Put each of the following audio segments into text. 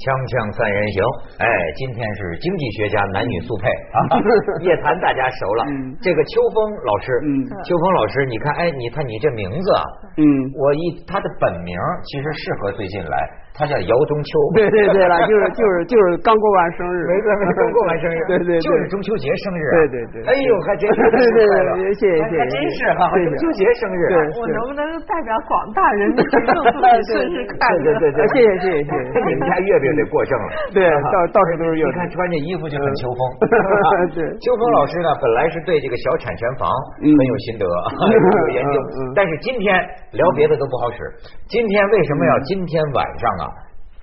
锵锵三人行，哎，今天是经济学家男女速配啊，夜谈大家熟了，这个秋风老师，秋风老师，你看，哎，你看你这名字啊，嗯，我一他的本名其实适合最近来。他叫姚中秋，对对对了，就是 就是就是刚过完生日，没错，刚过完生日，对对，就是中秋节生日，对对对，哎呦，还真是，对对对，谢谢谢谢，还真是哈，中秋节生日，我能不能代表广大人民祝福你生日快乐？对对对，谢谢谢谢谢谢，你们家月饼得过正了，对，到到处都是月饼，你看穿这衣服就很秋风，对，秋风老师呢，本来是对这个小产权房很有心得，有研究，但是今天聊别的都不好使，今天为什么要今天晚上啊？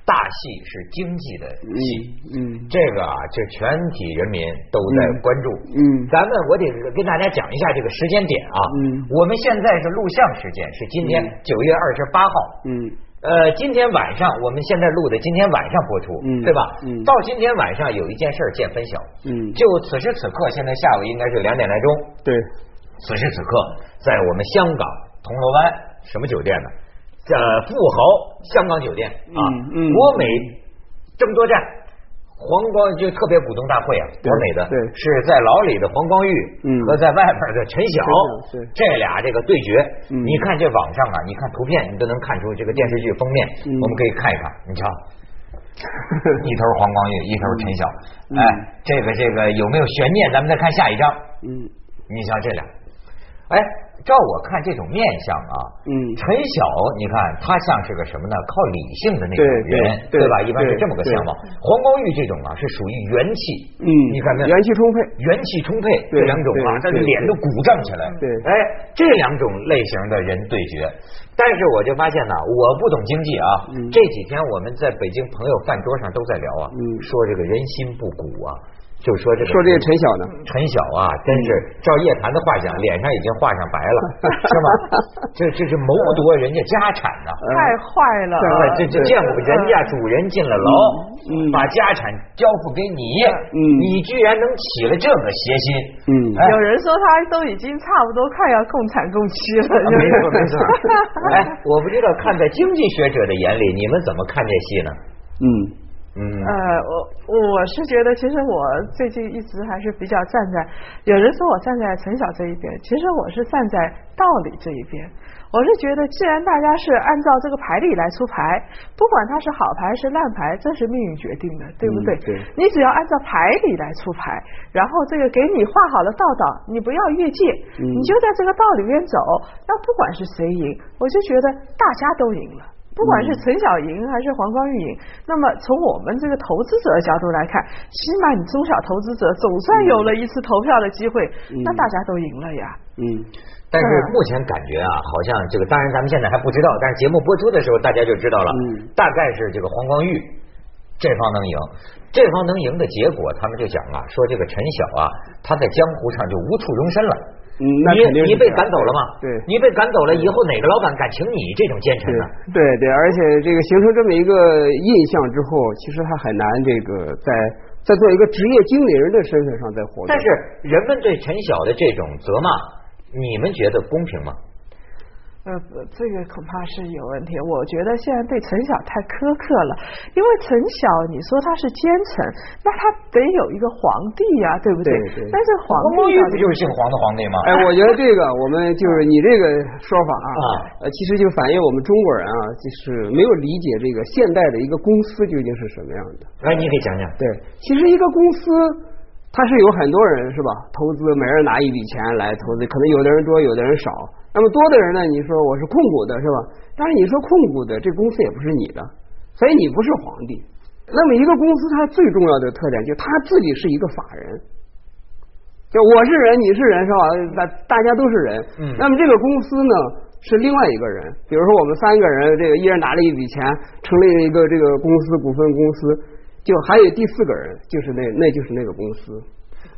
大戏是经济的戏，嗯，这个啊，就全体人民都在关注，嗯，咱们我得跟大家讲一下这个时间点啊，嗯，我们现在是录像时间是今天九月二十八号，嗯，呃，今天晚上我们现在录的今天晚上播出，嗯，对吧？嗯，到今天晚上有一件事见分晓，嗯，就此时此刻，现在下午应该是两点来钟，对，此时此刻在我们香港铜锣湾什么酒店呢？呃，富豪香港酒店啊，国美争夺战，黄光就特别股东大会啊，国美的，是在牢里的黄光裕和在外边的陈晓，这俩这个对决，你看这网上啊，你看图片，你都能看出这个电视剧封面，我们可以看一看，你瞧，一头黄光裕，一头陈晓，哎，这个这个有没有悬念？咱们再看下一张，嗯，你瞧这俩，哎。照我看这种面相啊，嗯，陈晓，你看他像是个什么呢？靠理性的那种人，对吧？一般是这么个相貌。黄光裕这种啊，是属于元气，嗯，你看没有？元气充沛，元气充沛，这两种啊，他的脸都鼓胀起来。对，哎，这两种类型的人对决，但是我就发现呢，我不懂经济啊。这几天我们在北京朋友饭桌上都在聊啊，嗯说这个人心不古啊。就说这个，说这个陈晓呢？陈晓啊，真是照叶檀的话讲，脸上已经画上白了，是吧？这这是谋夺人家家产呢，太坏了！这这见过人家主人进了牢，把家产交付给你，你居然能起了这个邪心？嗯，有人说他都已经差不多快要共产共妻了。没错没错。哎，我不知道看在经济学者的眼里，你们怎么看这戏呢？嗯。嗯，呃，我我是觉得，其实我最近一直还是比较站在，有人说我站在陈晓这一边，其实我是站在道理这一边。我是觉得，既然大家是按照这个牌理来出牌，不管它是好牌是烂牌，这是命运决定的，对不对？对。你只要按照牌理来出牌，然后这个给你画好了道道，你不要越界，你就在这个道里面走，那不管是谁赢，我就觉得大家都赢了。不管是陈晓莹还是黄光裕赢，那么从我们这个投资者的角度来看，起码你中小投资者总算有了一次投票的机会，那大家都赢了呀。嗯，但是目前感觉啊，好像这个当然咱们现在还不知道，但是节目播出的时候大家就知道了。嗯，大概是这个黄光裕这方能赢，这方能赢的结果，他们就讲啊，说这个陈晓啊，他在江湖上就无处容身了。你你被赶走了吗？对，你被赶走了以后，哪个老板敢请你这种奸臣呢？对对，而且这个形成这么一个印象之后，其实他很难这个在在做一个职业经理人的身份上再活。但是人们对陈晓的这种责骂，你们觉得公平吗？呃，这个恐怕是有问题。我觉得现在对陈晓太苛刻了，因为陈晓，你说他是奸臣，那他得有一个皇帝呀，对不对？对但是皇帝不就是姓黄的皇帝吗？哎，我觉得这个我们就是你这个说法啊，呃，其实就反映我们中国人啊，就是没有理解这个现代的一个公司究竟是什么样的。哎，你可以讲讲。对，其实一个公司，它是有很多人是吧？投资，每人拿一笔钱来投资，可能有的人多，有的人少。那么多的人呢？你说我是控股的是吧？但是你说控股的这公司也不是你的，所以你不是皇帝。那么一个公司它最重要的特点就它自己是一个法人，就我是人，你是人是吧？大大家都是人。嗯。那么这个公司呢是另外一个人，比如说我们三个人，这个一人拿了一笔钱，成立了一个这个公司股份公司，就还有第四个人，就是那那就是那个公司。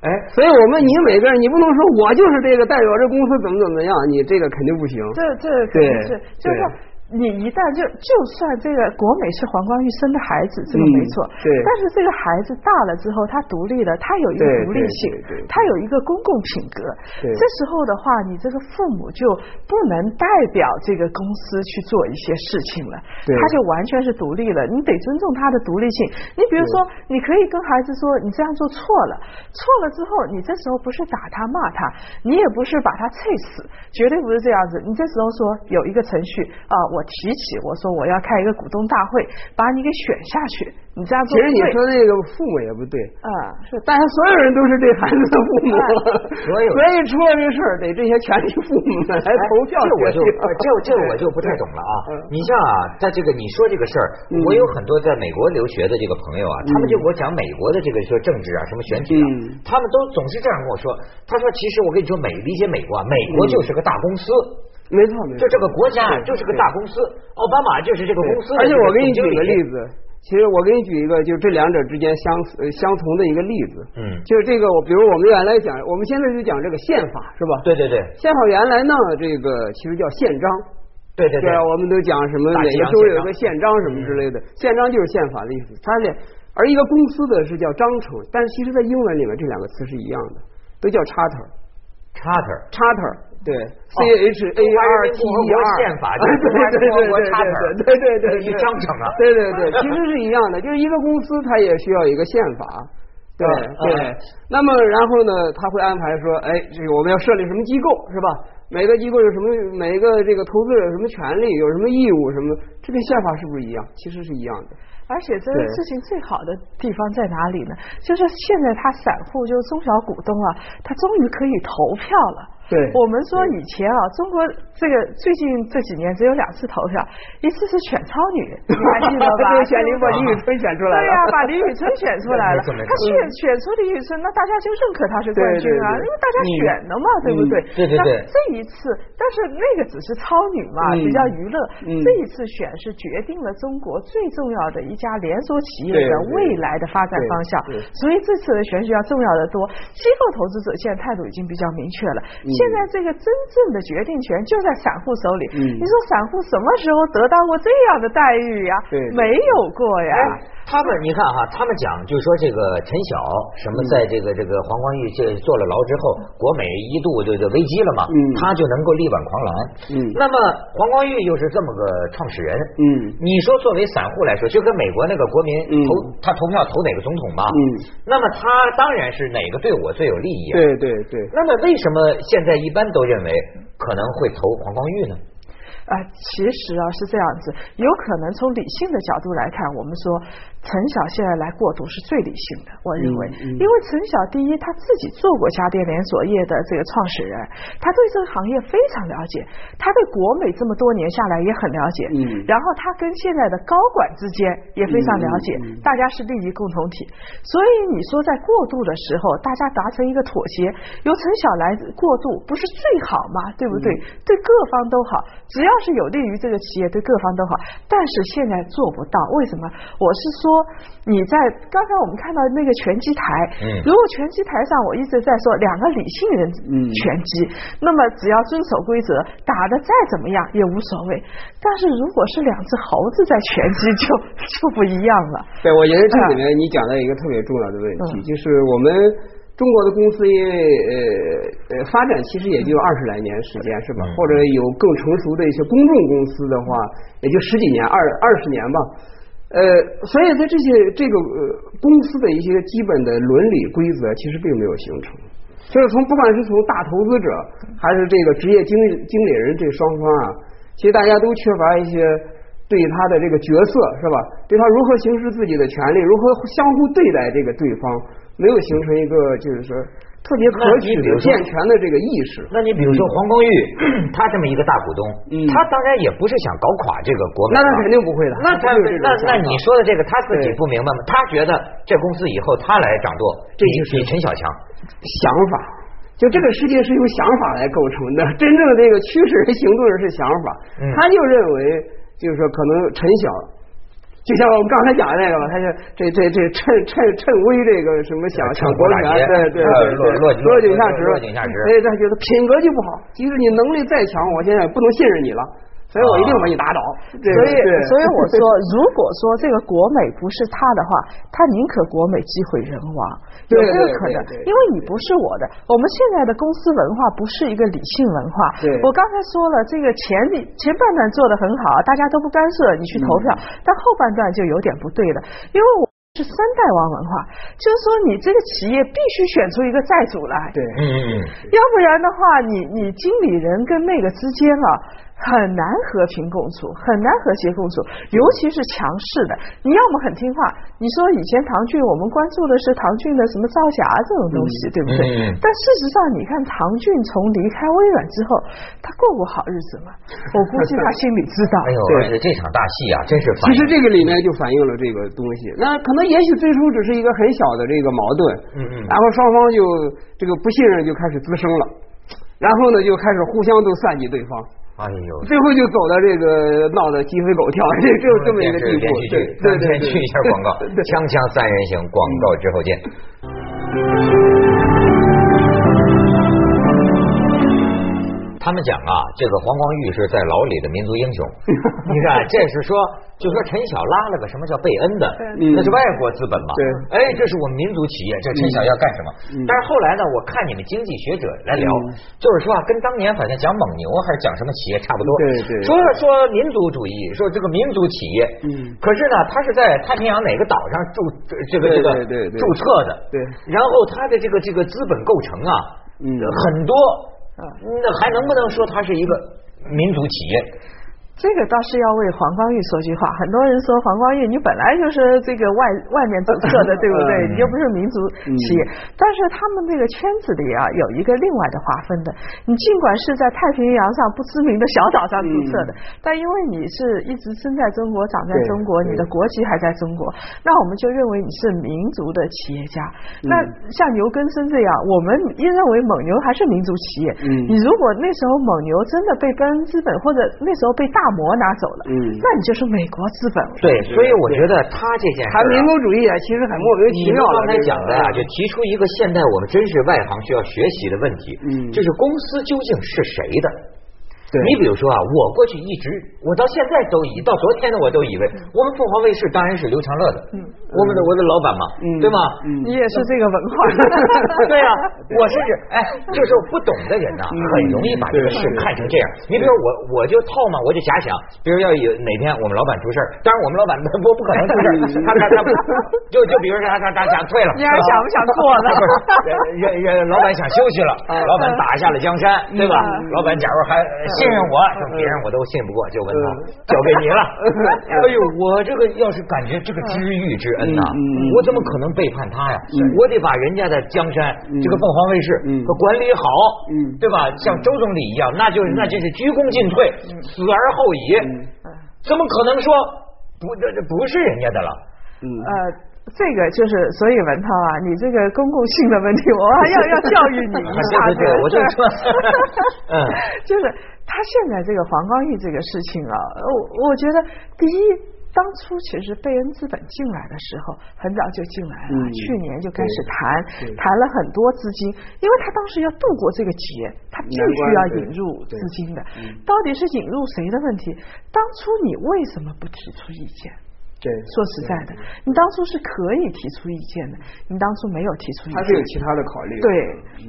哎，所以我们你每个人，你不能说我就是这个代表这公司怎么怎么样，你这个肯定不行。这这肯定是，就是说你一旦就就算这个国美是黄光裕生的孩子，这个没错，对。但是这个孩子大了之后，他独立了，他有一个独立性，他有一个公共品格。对这时候的话，你这个父母就不能代表这个公司去做一些事情了，他就完全是独立了。你得尊重他的独立性。你比如说，你可以跟孩子说，你这样做错了，错了之后，你这时候不是打他骂他，你也不是把他气死，绝对不是这样子。你这时候说有一个程序啊，我。我提起我说我要开一个股东大会，把你给选下去，你这样做。其实你说这个父母也不对。啊，是，但是所有人都是这孩子的父母，所以所以出了这事儿得这些全体父母们来投票。这我就 这这我就不太懂了啊！你像啊，在这个你说这个事儿，我有很多在美国留学的这个朋友啊，他们就给我讲美国的这个说政治啊，什么选举啊，他们都总是这样跟我说。他说，其实我跟你说，美理解美国啊，美国就是个大公司。没错，没错，就这个国家就是个大公司，奥巴马就是这个公司。而且我给你举个例子，其实我给你举一个，就这两者之间相相同的一个例子。嗯，就是这个，我比如我们原来讲，我们现在就讲这个宪法是吧？对对对，宪法原来呢，这个其实叫宪章。对对对，我们都讲什么哪个州有个宪章什么之类的，宪章就是宪法的意思。它是，而一个公司的是叫章程，但是其实在英文里面这两个词是一样的，都叫 charter。charter，charter。对，C H A R T E R 宪法，对对对对对对对对对，一章程啊，对对对，其实是一样的，就是一个公司它也需要一个宪法，对对。那么然后呢，他会安排说，哎，这个我们要设立什么机构是吧？每个机构有什么，每一个这个投资者有什么权利，有什么义务什么？这跟宪法是不是一样？其实是一样的。而且这个事情最好的地方在哪里呢？就是现在他散户就是中小股东啊，他终于可以投票了。对，我们说以前啊，中国这个最近这几年只有两次投票，一次是选超女，你还记得吧？选林把李宇春选出来了。对呀，把李宇春选出来了。他选选出李宇春，那大家就认可他是冠军啊，因为大家选的嘛，对不对？对对对。这一次，但是那个只是超女嘛，比较娱乐。这一次选是决定了中国最重要的一家连锁企业的未来的发展方向，所以这次的选举要重要的多。机构投资者现在态度已经比较明确了。现在这个真正的决定权就在散户手里。你说散户什么时候得到过这样的待遇呀？没有过呀。他们你看哈，他们讲就是说这个陈晓什么在这个这个黄光裕这坐了牢之后，国美一度就就危机了嘛，嗯他就能够力挽狂澜。嗯，那么黄光裕又是这么个创始人。嗯，你说作为散户来说，就跟美国那个国民投他投票投哪个总统嘛？嗯，那么他当然是哪个对我最有利益。对对对。那么为什么？现在一般都认为可能会投黄光裕呢？啊，其实啊是这样子，有可能从理性的角度来看，我们说。陈晓现在来过渡是最理性的，我认为，因为陈晓第一他自己做过家电连锁业的这个创始人，他对这个行业非常了解，他对国美这么多年下来也很了解，嗯，然后他跟现在的高管之间也非常了解，大家是利益共同体，所以你说在过渡的时候，大家达成一个妥协，由陈晓来过渡不是最好吗？对不对？对各方都好，只要是有利于这个企业，对各方都好。但是现在做不到，为什么？我是说。说你在刚才我们看到那个拳击台，如果拳击台上我一直在说两个理性人拳击，那么只要遵守规则，打的再怎么样也无所谓。但是如果是两只猴子在拳击，就 就不一样了。对，我觉得这里面你讲到一个特别重要的问题，就是我们中国的公司因为呃呃发展其实也就二十来年时间是吧？或者有更成熟的一些公众公司的话，也就十几年二二十年吧。呃，所以在这些这个呃公司的一些基本的伦理规则，其实并没有形成。就是从不管是从大投资者还是这个职业经经理人这双方啊，其实大家都缺乏一些对他的这个角色是吧？对他如何行使自己的权利，如何相互对待这个对方，没有形成一个就是说。特别可取的健全的这个意识。那你比如说黄光裕，他这么一个大股东，他当然也不是想搞垮这个国美。那他肯定不会的。那他那那你说的这个他自己不明白吗？他觉得这公司以后他来掌舵，这就是陈小强想法。就这个世界是由想法来构成的，真正的这个驱使人行动的是想法。他就认为，就是说可能陈晓。就像我们刚才讲的那个嘛，他就这这这趁趁趁威这个什么想抢国权，对对对，落落井下石，落井下石。所以他觉得品格就不好，即使你能力再强，我现在不能信任你了。所以我一定把你打倒。所以，所以我说，如果说这个国美不是他的话，他宁可国美机毁人亡，有这个可能，因为你不是我的。我们现在的公司文化不是一个理性文化。我刚才说了，这个前前半段做的很好，大家都不干涉你去投票，但后半段就有点不对了，因为我是三代王文化，就是说你这个企业必须选出一个债主来，对，嗯嗯嗯，要不然的话，你你经理人跟那个之间啊。很难和平共处，很难和谐共处，尤其是强势的。你要么很听话，你说以前唐骏，我们关注的是唐骏的什么造假这种东西，对不对？但事实上，你看唐骏从离开微软之后，他过过好日子吗？我估计他心里知道。哎呦，这场大戏啊，真是。其实这个里面就反映了这个东西。那可能也许最初只是一个很小的这个矛盾，嗯嗯，然后双方就这个不信任就开始滋生了，然后呢就开始互相都算计对方。哎呦，最后就走到这个闹得鸡飞狗跳，这就这么一个地步。对对对，先去一下广告，锵锵三人行，广告之后见。他们讲啊，这个黄光裕是在牢里的民族英雄。你看，这是说，就说陈晓拉了个什么叫贝恩的，那是外国资本嘛？对，哎，这是我们民族企业，这陈晓要干什么？但是后来呢，我看你们经济学者来聊，就是说啊，跟当年好像讲蒙牛还是讲什么企业差不多。对对。说说民族主义，说这个民族企业。嗯。可是呢，他是在太平洋哪个岛上注这个这个注册的？对。然后他的这个这个资本构成啊，嗯，很多。那还能不能说它是一个民族企业？这个倒是要为黄光裕说句话。很多人说黄光裕，你本来就是这个外外面注册的，对不对？你又不是民族企业。但是他们这个圈子里啊，有一个另外的划分的。你尽管是在太平洋上不知名的小岛上注册的，但因为你是一直生在中国、长在中国，你的国籍还在中国，那我们就认为你是民族的企业家。那像牛根生这样，我们也认为蒙牛还是民族企业。你如果那时候蒙牛真的被跟资本或者那时候被大膜拿走了，嗯，那你就是美国资本。对，所以我觉得他这件谈民族主义啊，其实很莫名其妙。刚才讲的呀，就提出一个现在我们真是外行需要学习的问题，嗯，就是公司究竟是谁的？你比如说啊，我过去一直，我到现在都以到昨天呢，我都以为我们凤凰卫视当然是刘长乐的，嗯，我们的我的老板嘛，嗯，对吗？你也是这个文化，对呀，我甚至哎，就是不懂的人呐，很容易把这个事看成这样。你比如我，我就套嘛，我就假想，比如要有哪天我们老板出事儿，当然我们老板 不不可能出事儿，他他他就就比如说他他他想退了，你还想不想做呢？人人老板想休息了，老板打下了江山，对吧？老板假如还。信任我，别人我都信不过，就问他交给你了。哎呦，我这个要是感觉这个知遇之恩呐，我怎么可能背叛他呀？我得把人家的江山，这个凤凰卫视管理好，对吧？像周总理一样，那就那就是鞠躬尽瘁，死而后已。怎么可能说不这这不是人家的了？呃。这个就是，所以文涛啊，你这个公共性的问题，我还要要教育你一下。对对对，我就说，嗯，就是他现在这个黄光裕这个事情啊，我我觉得第一，当初其实贝恩资本进来的时候，很早就进来了，去年就开始谈，谈了很多资金，因为他当时要度过这个劫，他必须要引入资金的，到底是引入谁的问题？当初你为什么不提出意见？对，说实在的，你当初是可以提出意见的，你当初没有提出意见，他是有其他的考虑。对，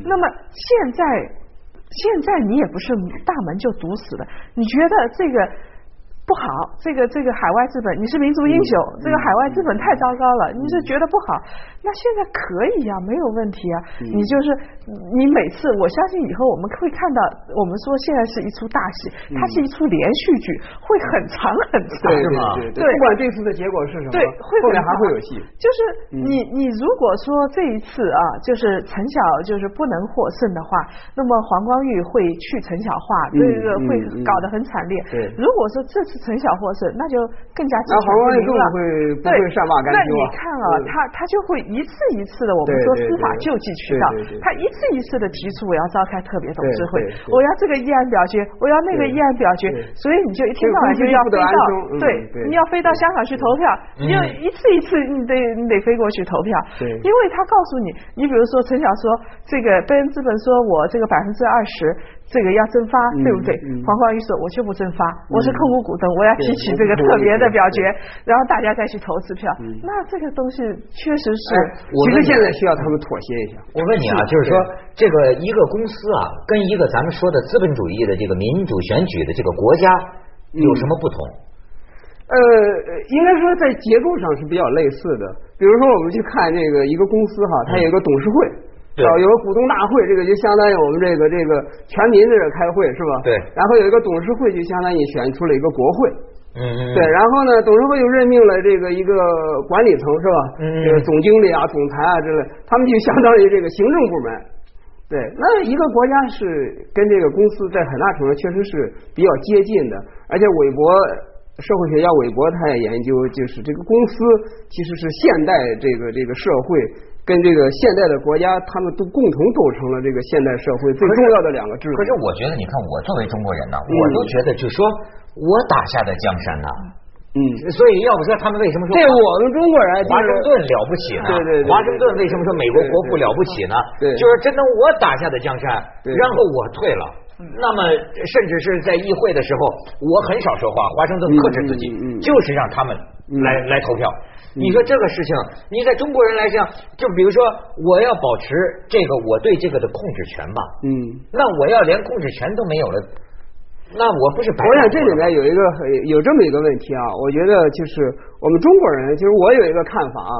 那么现在现在你也不是大门就堵死了，你觉得这个？不好，这个这个海外资本，你是民族英雄，这个海外资本太糟糕了，你是觉得不好？那现在可以呀，没有问题啊。你就是你每次，我相信以后我们会看到，我们说现在是一出大戏，它是一出连续剧，会很长很长，是吗？对，不管这次的结果是什么，对，后面还会有戏。就是你你如果说这一次啊，就是陈晓就是不能获胜的话，那么黄光裕会去陈晓化，这个会搞得很惨烈。对，如果说这次。陈小获胜，那就更加那黄光裕根本会不会善罢甘休那你看啊，他他就会一次一次的，我们说司法救济渠道，他一次一次的提出我要召开特别董事会，我要这个议案表决，我要那个议案表决，所以你就一天到晚就要飞到，对，你要飞到香港去投票，你要一次一次你得你得飞过去投票，对，因为他告诉你，你比如说陈晓说这个贝恩资本说我这个百分之二十。这个要增发，对不对？黄光裕说：“我就不增发，我是控股股东，我要提起这个特别的表决，然后大家再去投资票。那这个东西确实是，其实现在需要他们妥协一下。我问你啊，就是说这个一个公司啊，跟一个咱们说的资本主义的这个民主选举的这个国家有什么不同？呃，应该说在结构上是比较类似的。比如说，我们去看这个一个公司哈，它有一个董事会，啊，有个股东大会，这个就相当于我们这个这个全民在这开会是吧？对。然后有一个董事会，就相当于选出了一个国会。嗯嗯。对，然后呢，董事会又任命了这个一个管理层是吧？嗯。这个总经理啊、总裁啊之类，他们就相当于这个行政部门。对，那一个国家是跟这个公司在很大程度确实是比较接近的，而且韦伯。社会学家韦伯他也研究，就是这个公司其实是现代这个这个社会跟这个现代的国家，他们都共同构成了这个现代社会最重要的两个制度。可是我觉得，你看我作为中国人呢，我都觉得，就说我打下的江山呢，嗯，所以要不说他们为什么说对我们中国人华盛顿了不起呢？对对对，华盛顿为什么说美国国父了不起呢？对，就是真的我打下的江山，然后我退了。那么，甚至是在议会的时候，我很少说话。华盛顿克制自己，就是让他们来来投票。你说这个事情，你在中国人来讲，就比如说，我要保持这个我对这个的控制权吧。嗯。那我要连控制权都没有了，那我不是白？我想这里面有一个有这么一个问题啊，我觉得就是我们中国人，就是我有一个看法啊，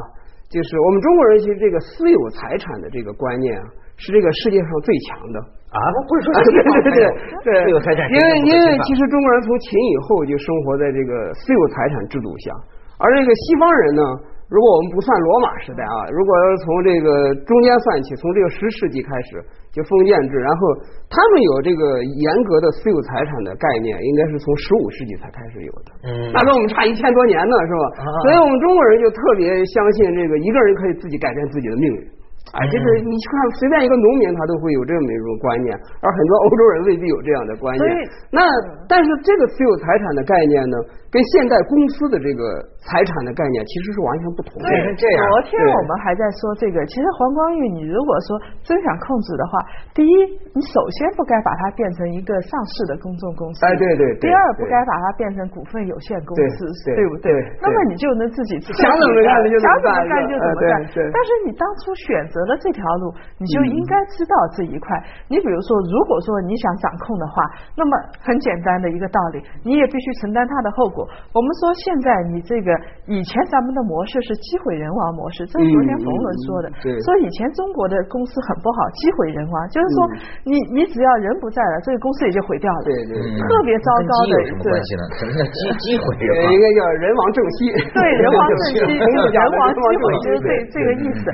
就是我们中国人其实这个私有财产的这个观念啊，是这个世界上最强的。啊，不是说对对对对，私有财产，因为因为其实中国人从秦以后就生活在这个私有财产制度下，而这个西方人呢，如果我们不算罗马时代啊，如果要是从这个中间算起，从这个十世纪开始就封建制，然后他们有这个严格的私有财产的概念，应该是从十五世纪才开始有的。嗯，那跟我们差一千多年呢，是吧？所以我们中国人就特别相信这个一个人可以自己改变自己的命运。哎，就是你去看随便一个农民，他都会有这么一种观念，而很多欧洲人未必有这样的观念。那但是这个私有财产的概念呢，跟现代公司的这个财产的概念其实是完全不同。的。这样。昨天我们还在说这个，其实黄光裕，你如果说真想控制的话，第一，你首先不该把它变成一个上市的公众公司。哎，对对。第二，不该把它变成股份有限公司，对不对？那么你就能自己想怎么干就想怎么干就怎么干。但是你当初选择。了这条路，你就应该知道这一块。你比如说，如果说你想掌控的话，那么很简单的一个道理，你也必须承担它的后果。我们说现在你这个以前咱们的模式是机毁人亡模式，这是昨天冯仑说的，说以前中国的公司很不好，机毁人亡，就是说你你只要人不在了，这个公司也就毁掉了，对对，特别糟糕的。有什么关系呢？什么叫机机毁 人亡？应该叫人亡正息。对，人亡正息，人亡机毁就是这这个意思。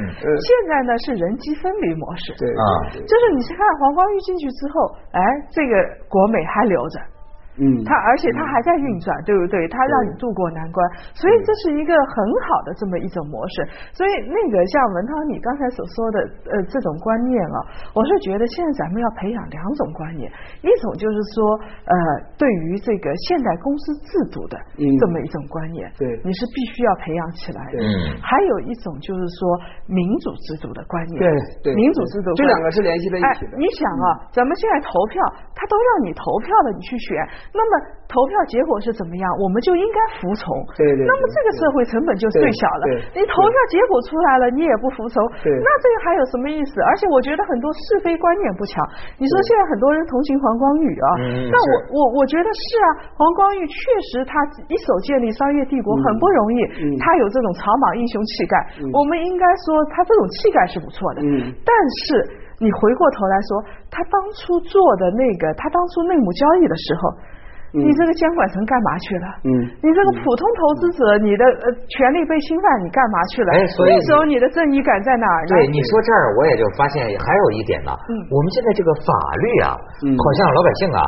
现在呢？是人机分离模式，对啊，就是你去看黄光裕进去之后，哎，这个国美还留着。嗯，它而且它还在运转，对不对？它让你渡过难关，所以这是一个很好的这么一种模式。所以那个像文涛你刚才所说的呃这种观念啊，我是觉得现在咱们要培养两种观念，一种就是说呃对于这个现代公司制度的这么一种观念，对，你是必须要培养起来的。嗯，还有一种就是说民主制度的观念，对对，民主制度这两个是联系在一起的。你想啊，咱们现在投票，他都让你投票了，你去选。那么投票结果是怎么样？我们就应该服从。对对。那么这个社会成本就最小了。你投票结果出来了，你也不服从。那这个还有什么意思？而且我觉得很多是非观念不强。你说现在很多人同情黄光裕啊，那我我我觉得是啊，黄光裕确实他一手建立商业帝国很不容易，他有这种草莽英雄气概。我们应该说他这种气概是不错的。嗯。但是你回过头来说，他当初做的那个，他当初内幕交易的时候。你这个监管层干嘛去了？嗯，你这个普通投资者，你的呃权利被侵犯，你干嘛去了？哎，所以那时候你的正义感在哪儿？对，你说这儿我也就发现还有一点呢。嗯，我们现在这个法律啊，好像老百姓啊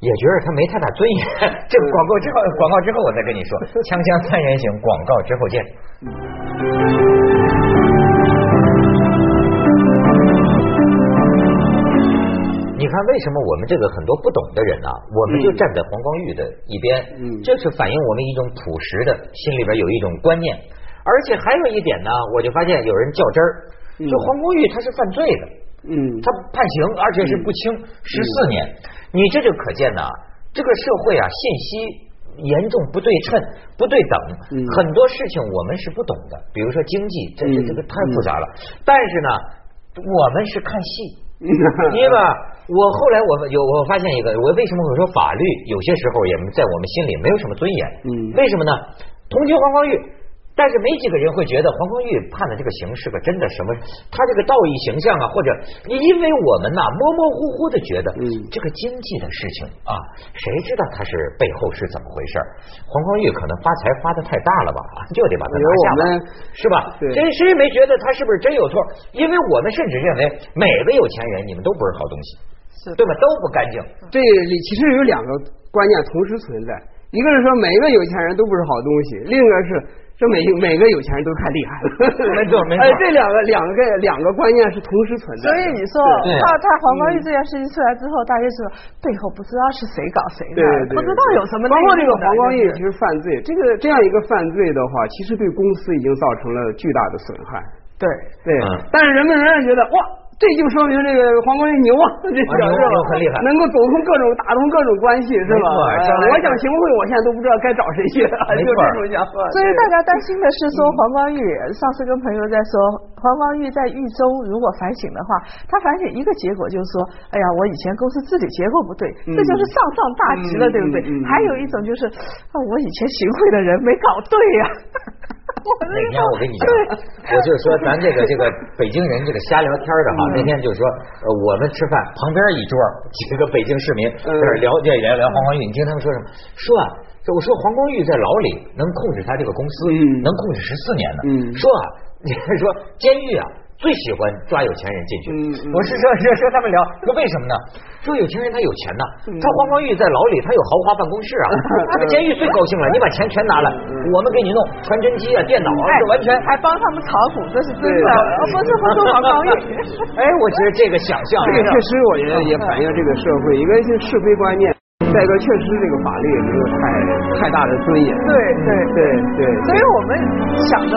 也觉得他没太大尊严。这个广告之后，广告之后我再跟你说，锵锵三人行，广告之后见。为什么我们这个很多不懂的人呢？我们就站在黄光裕的一边，嗯，这是反映我们一种朴实的心里边有一种观念。而且还有一点呢，我就发现有人较真儿，就黄光裕他是犯罪的，嗯，他判刑，而且是不轻，十四年。你这就可见呢，这个社会啊，信息严重不对称、不对等，很多事情我们是不懂的。比如说经济，这这这个太复杂了。但是呢，我们是看戏，因为，我后来我有我发现一个，我为什么我说法律有些时候也在我们心里没有什么尊严？嗯，为什么呢？同情黄光裕。但是没几个人会觉得黄光裕判的这个刑是个真的什么？他这个道义形象啊，或者因为我们呐模模糊糊的觉得，嗯，这个经济的事情啊，谁知道他是背后是怎么回事？黄光裕可能发财发的太大了吧，就得把他拿下吧，是吧？谁谁没觉得他是不是真有错？因为我们甚至认为每个有钱人你们都不是好东西，是对吧？都不干净。这里其实有两个观念同时存在，一个是说每一个有钱人都不是好东西，另一个是。这每每个有钱人都太厉害了，没错没错。哎，这两个两个两个观念是同时存在。所以你说他他黄光裕这件事情出来之后，大家说背后不知道是谁搞谁的，不知道有什么。包括这个黄光裕其实犯罪，这个这样一个犯罪的话，其实对公司已经造成了巨大的损害。对对，但是人们仍然觉得哇。这就说明这个黄光裕牛啊，这小牛很厉害，能够走通各种打通各种关系，是吧？我想行贿，我现在都不知道该找谁去，就这种想法。所以大家担心的是说黄光裕，上次跟朋友在说，黄光裕在狱中如果反省的话，他反省一个结果就是说，哎呀，我以前公司治理结构不对，这就是上上大吉了，对不对？还有一种就是，我以前行贿的人没搞对呀。那天我跟你讲，我就说咱这个这个北京人这个瞎聊天的哈，那天就是说呃我们吃饭旁边一桌 几个北京市民在那聊聊聊聊黄光裕，你听他们说什么？说啊，我说黄光裕在牢里能控制他这个公司，能控制十四年呢。说啊，你说监狱啊。最喜欢抓有钱人进去。我是说说说他们聊说为什么呢？说有钱人他有钱呐，他黄光裕在牢里他有豪华办公室啊，这个监狱最高兴了，你把钱全拿来，我们给你弄传真机啊、电脑啊，这完全还帮他们炒股，这是真的，不是不是黄光裕。哎，我觉得这个想象，这个确实我觉得也反映这个社会一个是是非观念，再一个确实这个法律也没有太太大的尊严。对对。对对，所以我们想着。